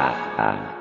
Dadah.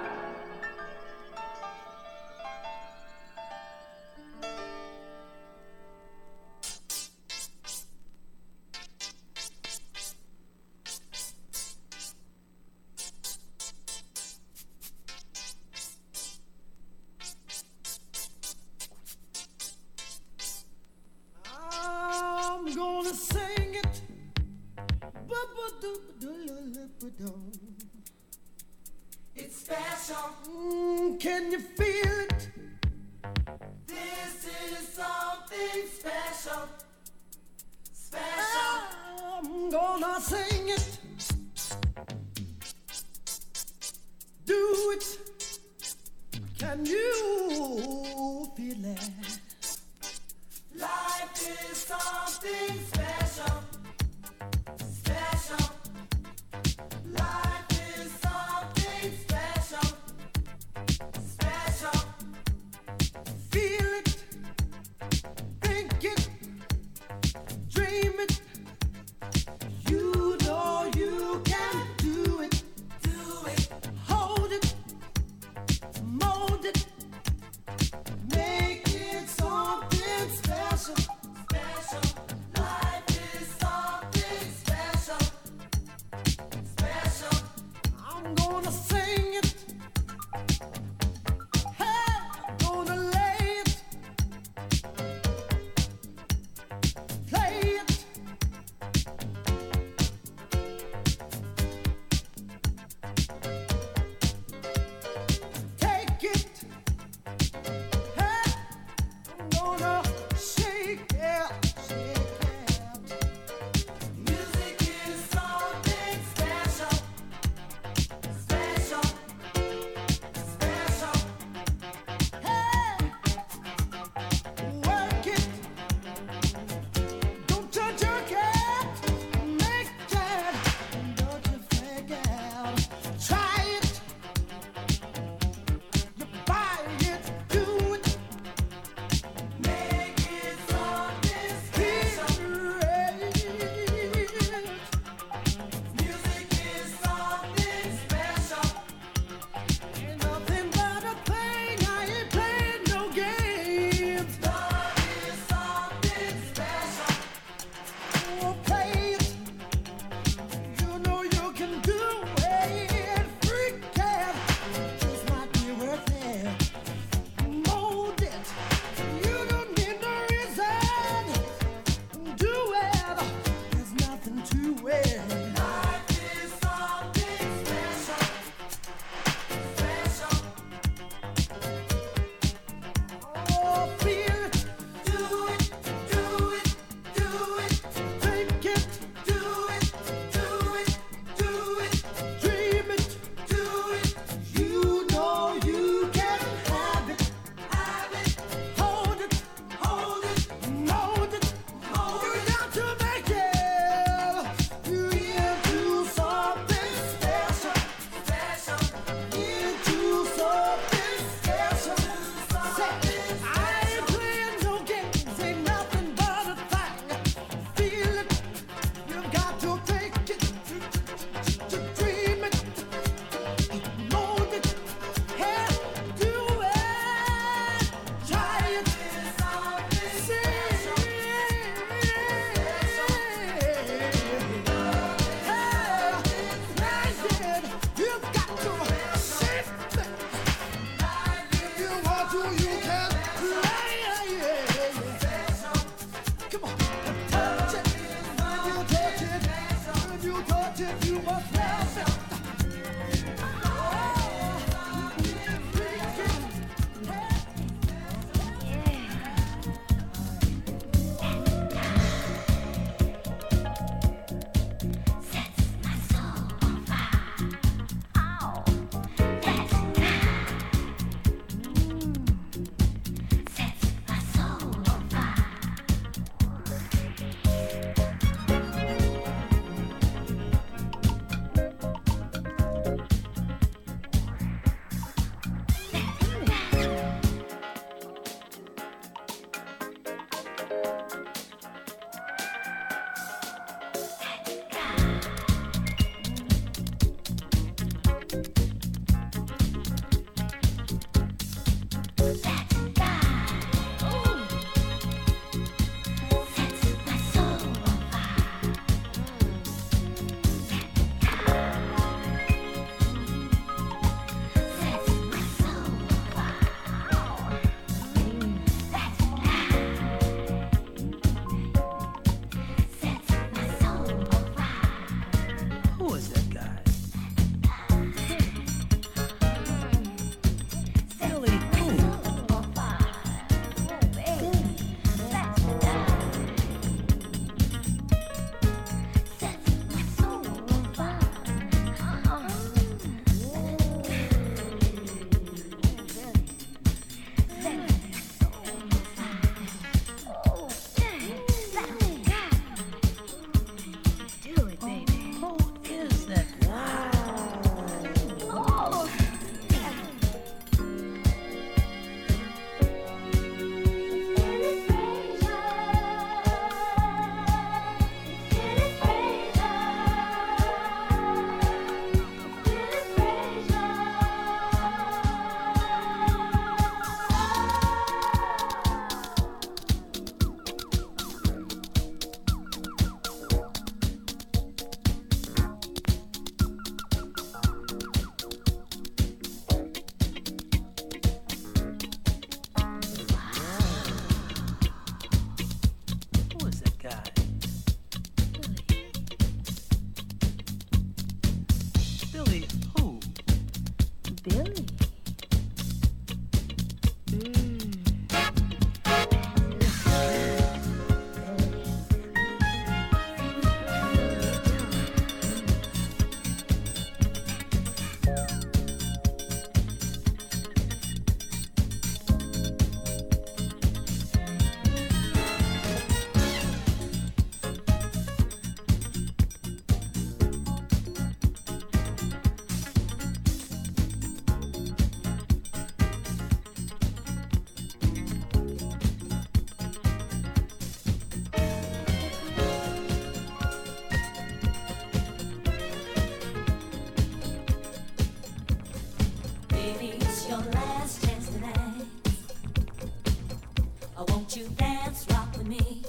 I want you dance, rock with me.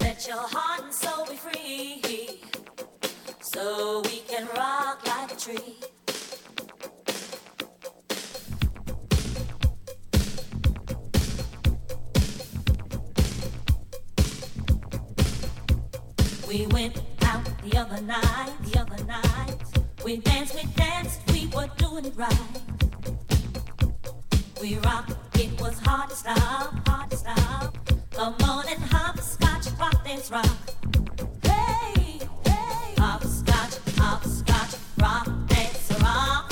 Let your heart and soul be free, so we can rock like a tree. We went out the other night, the other night. We danced, we danced, we were doing it right. We rocked, it was hard to stop, hard to stop. On and hopscotch, rock, rock. Hey, hey, hopscotch, hopscotch, rock, rock.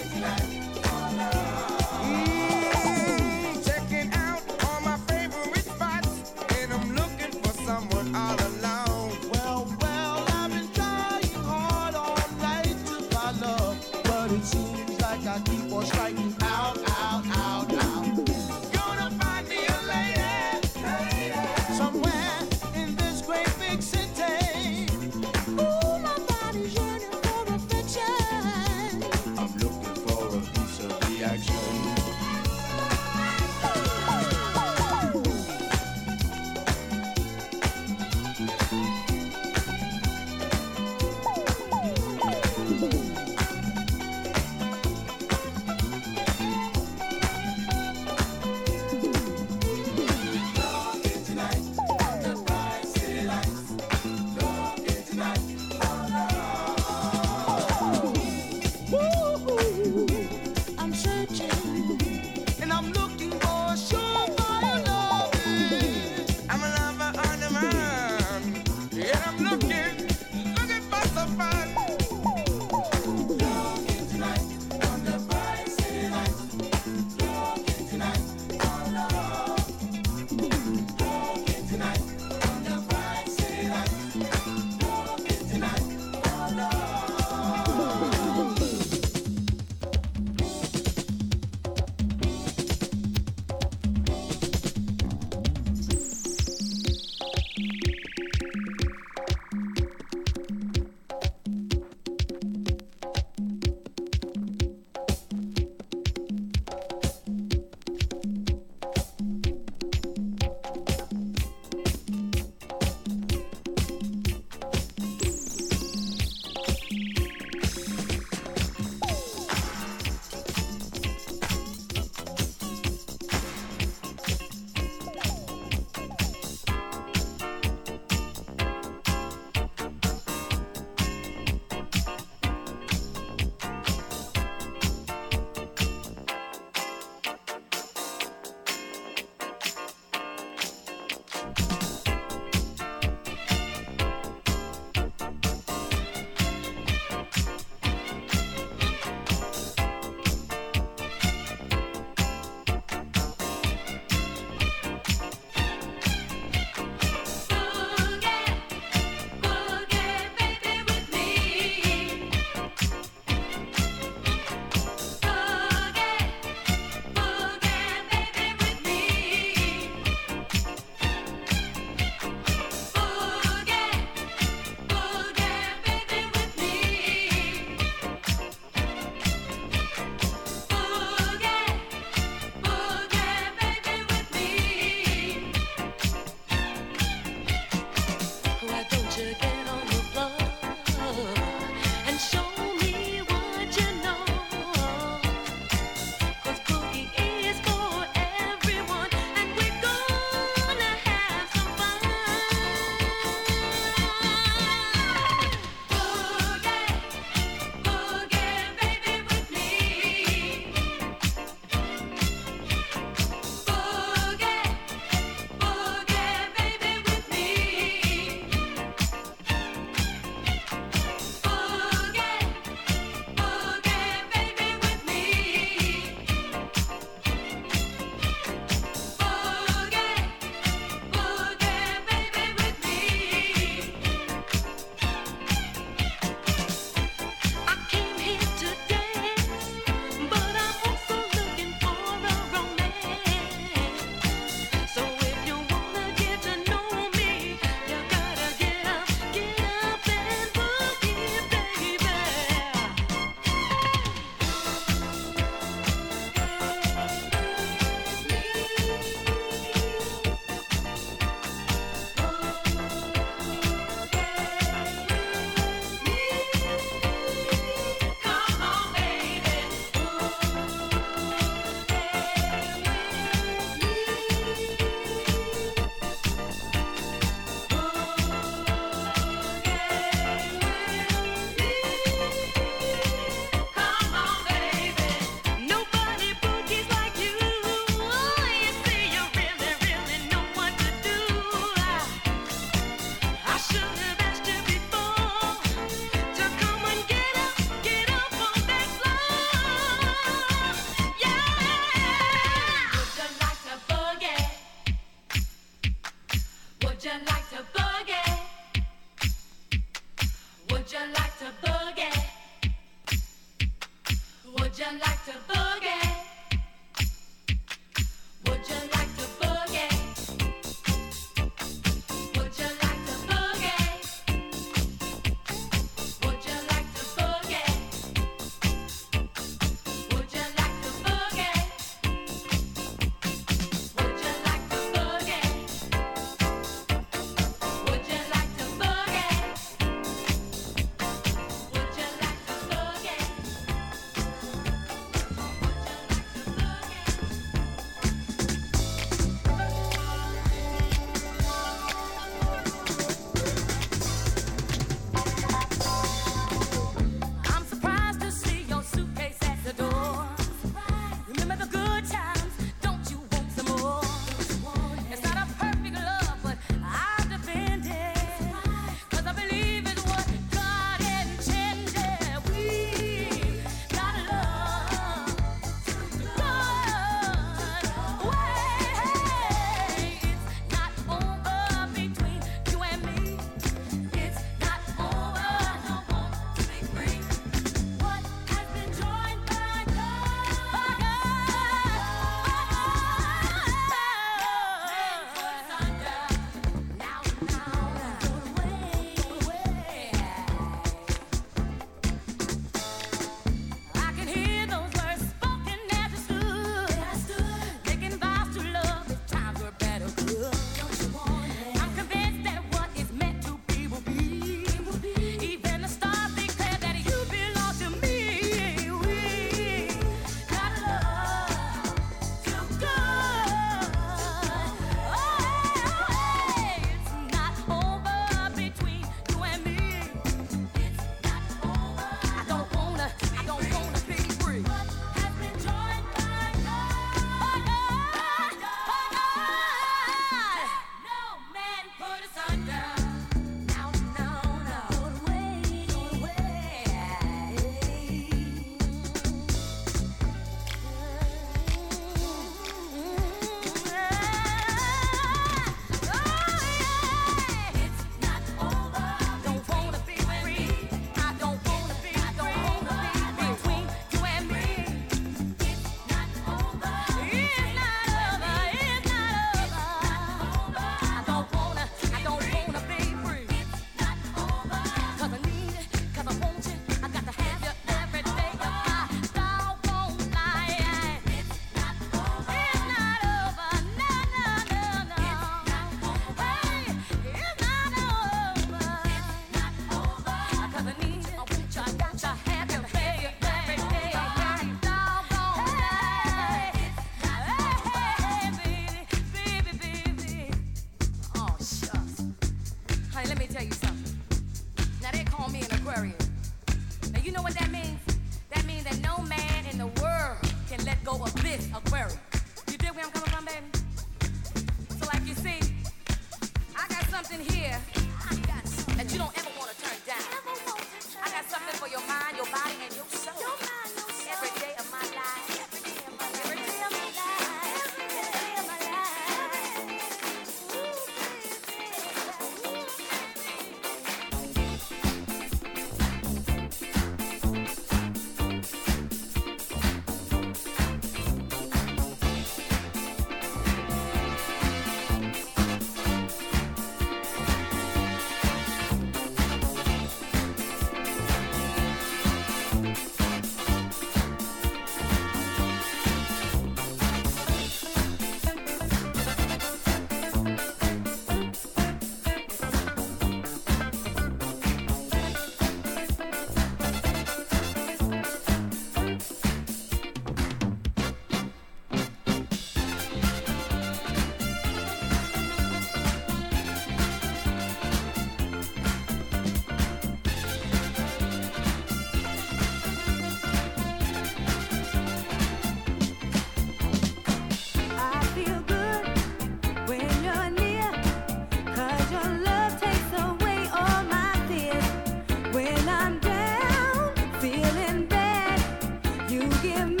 give me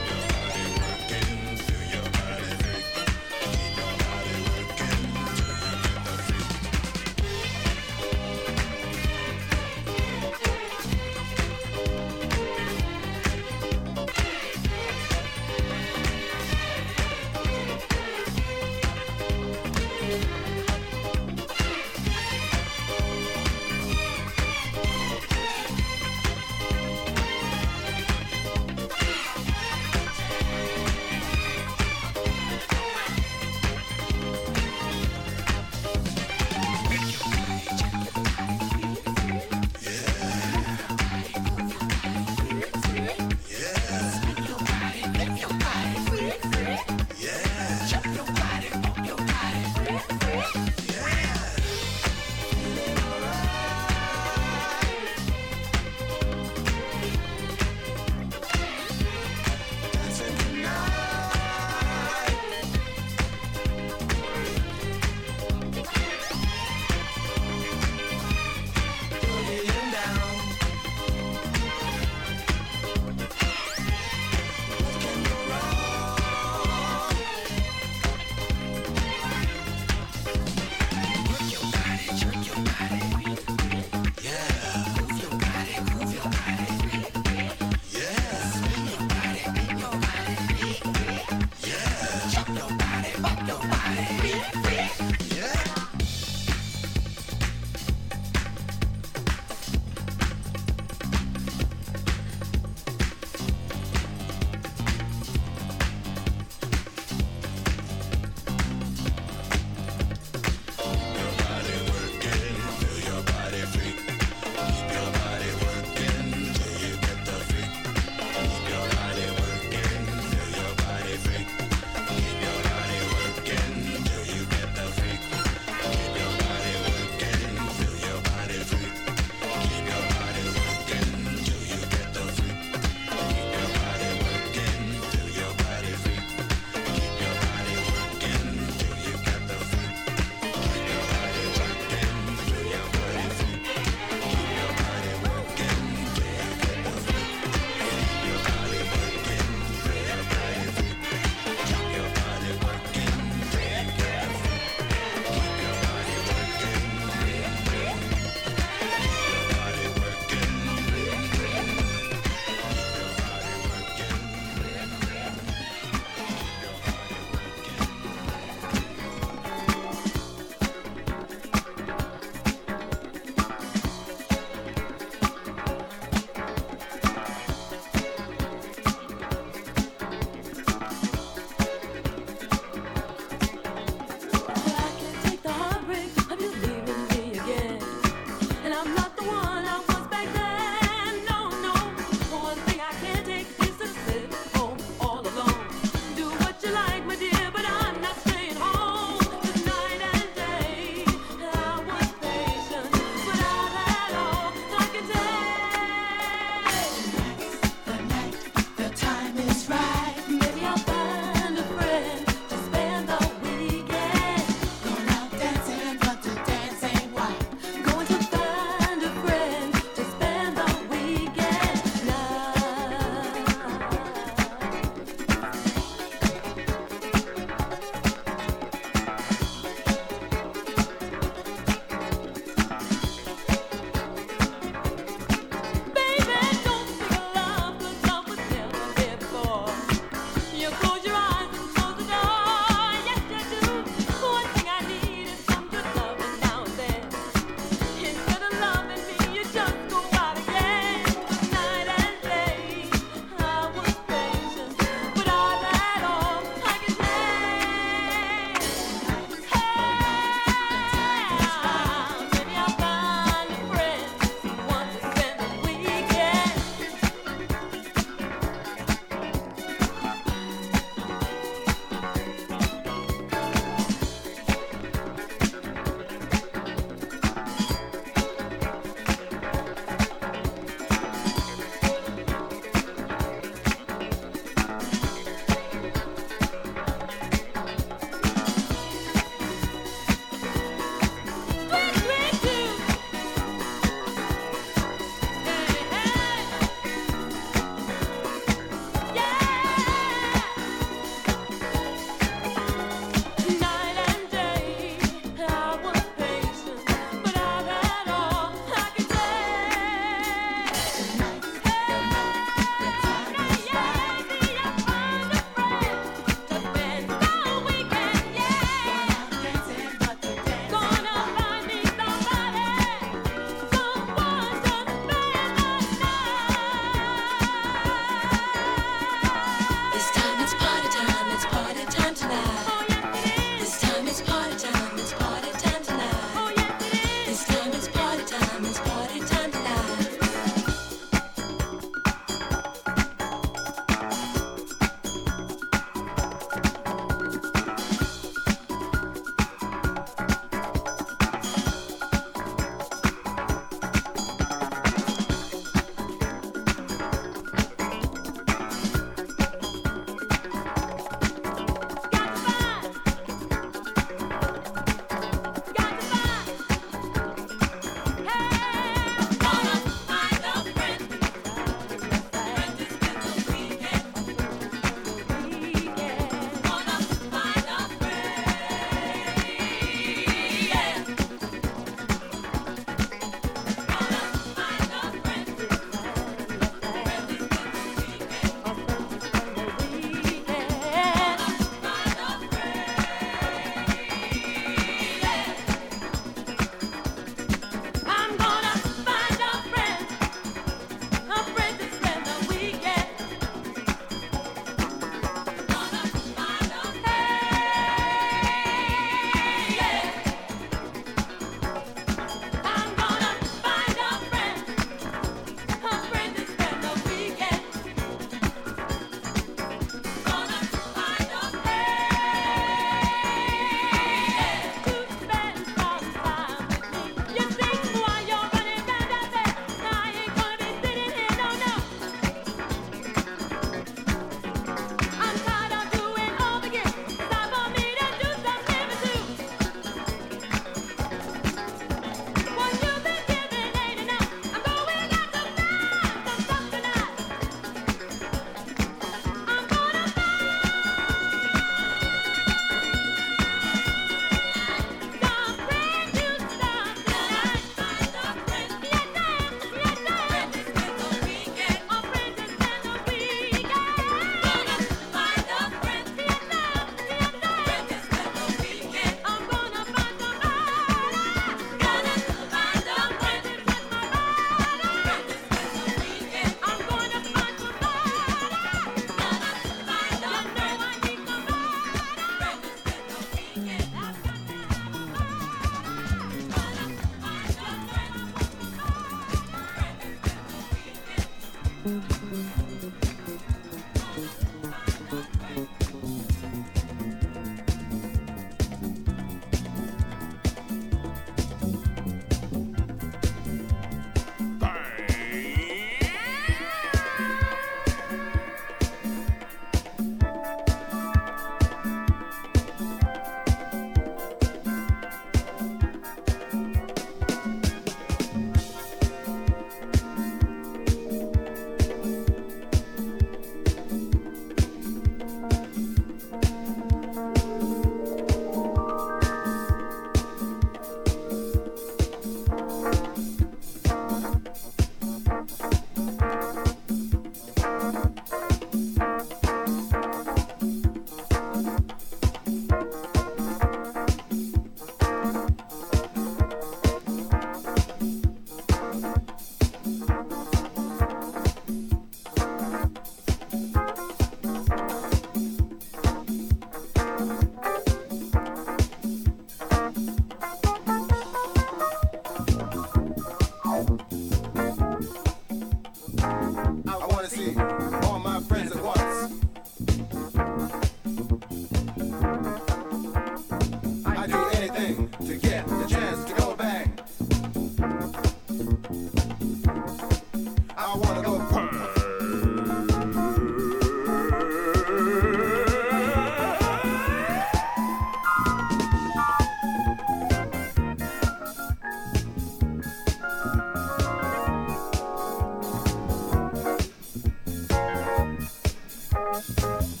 Música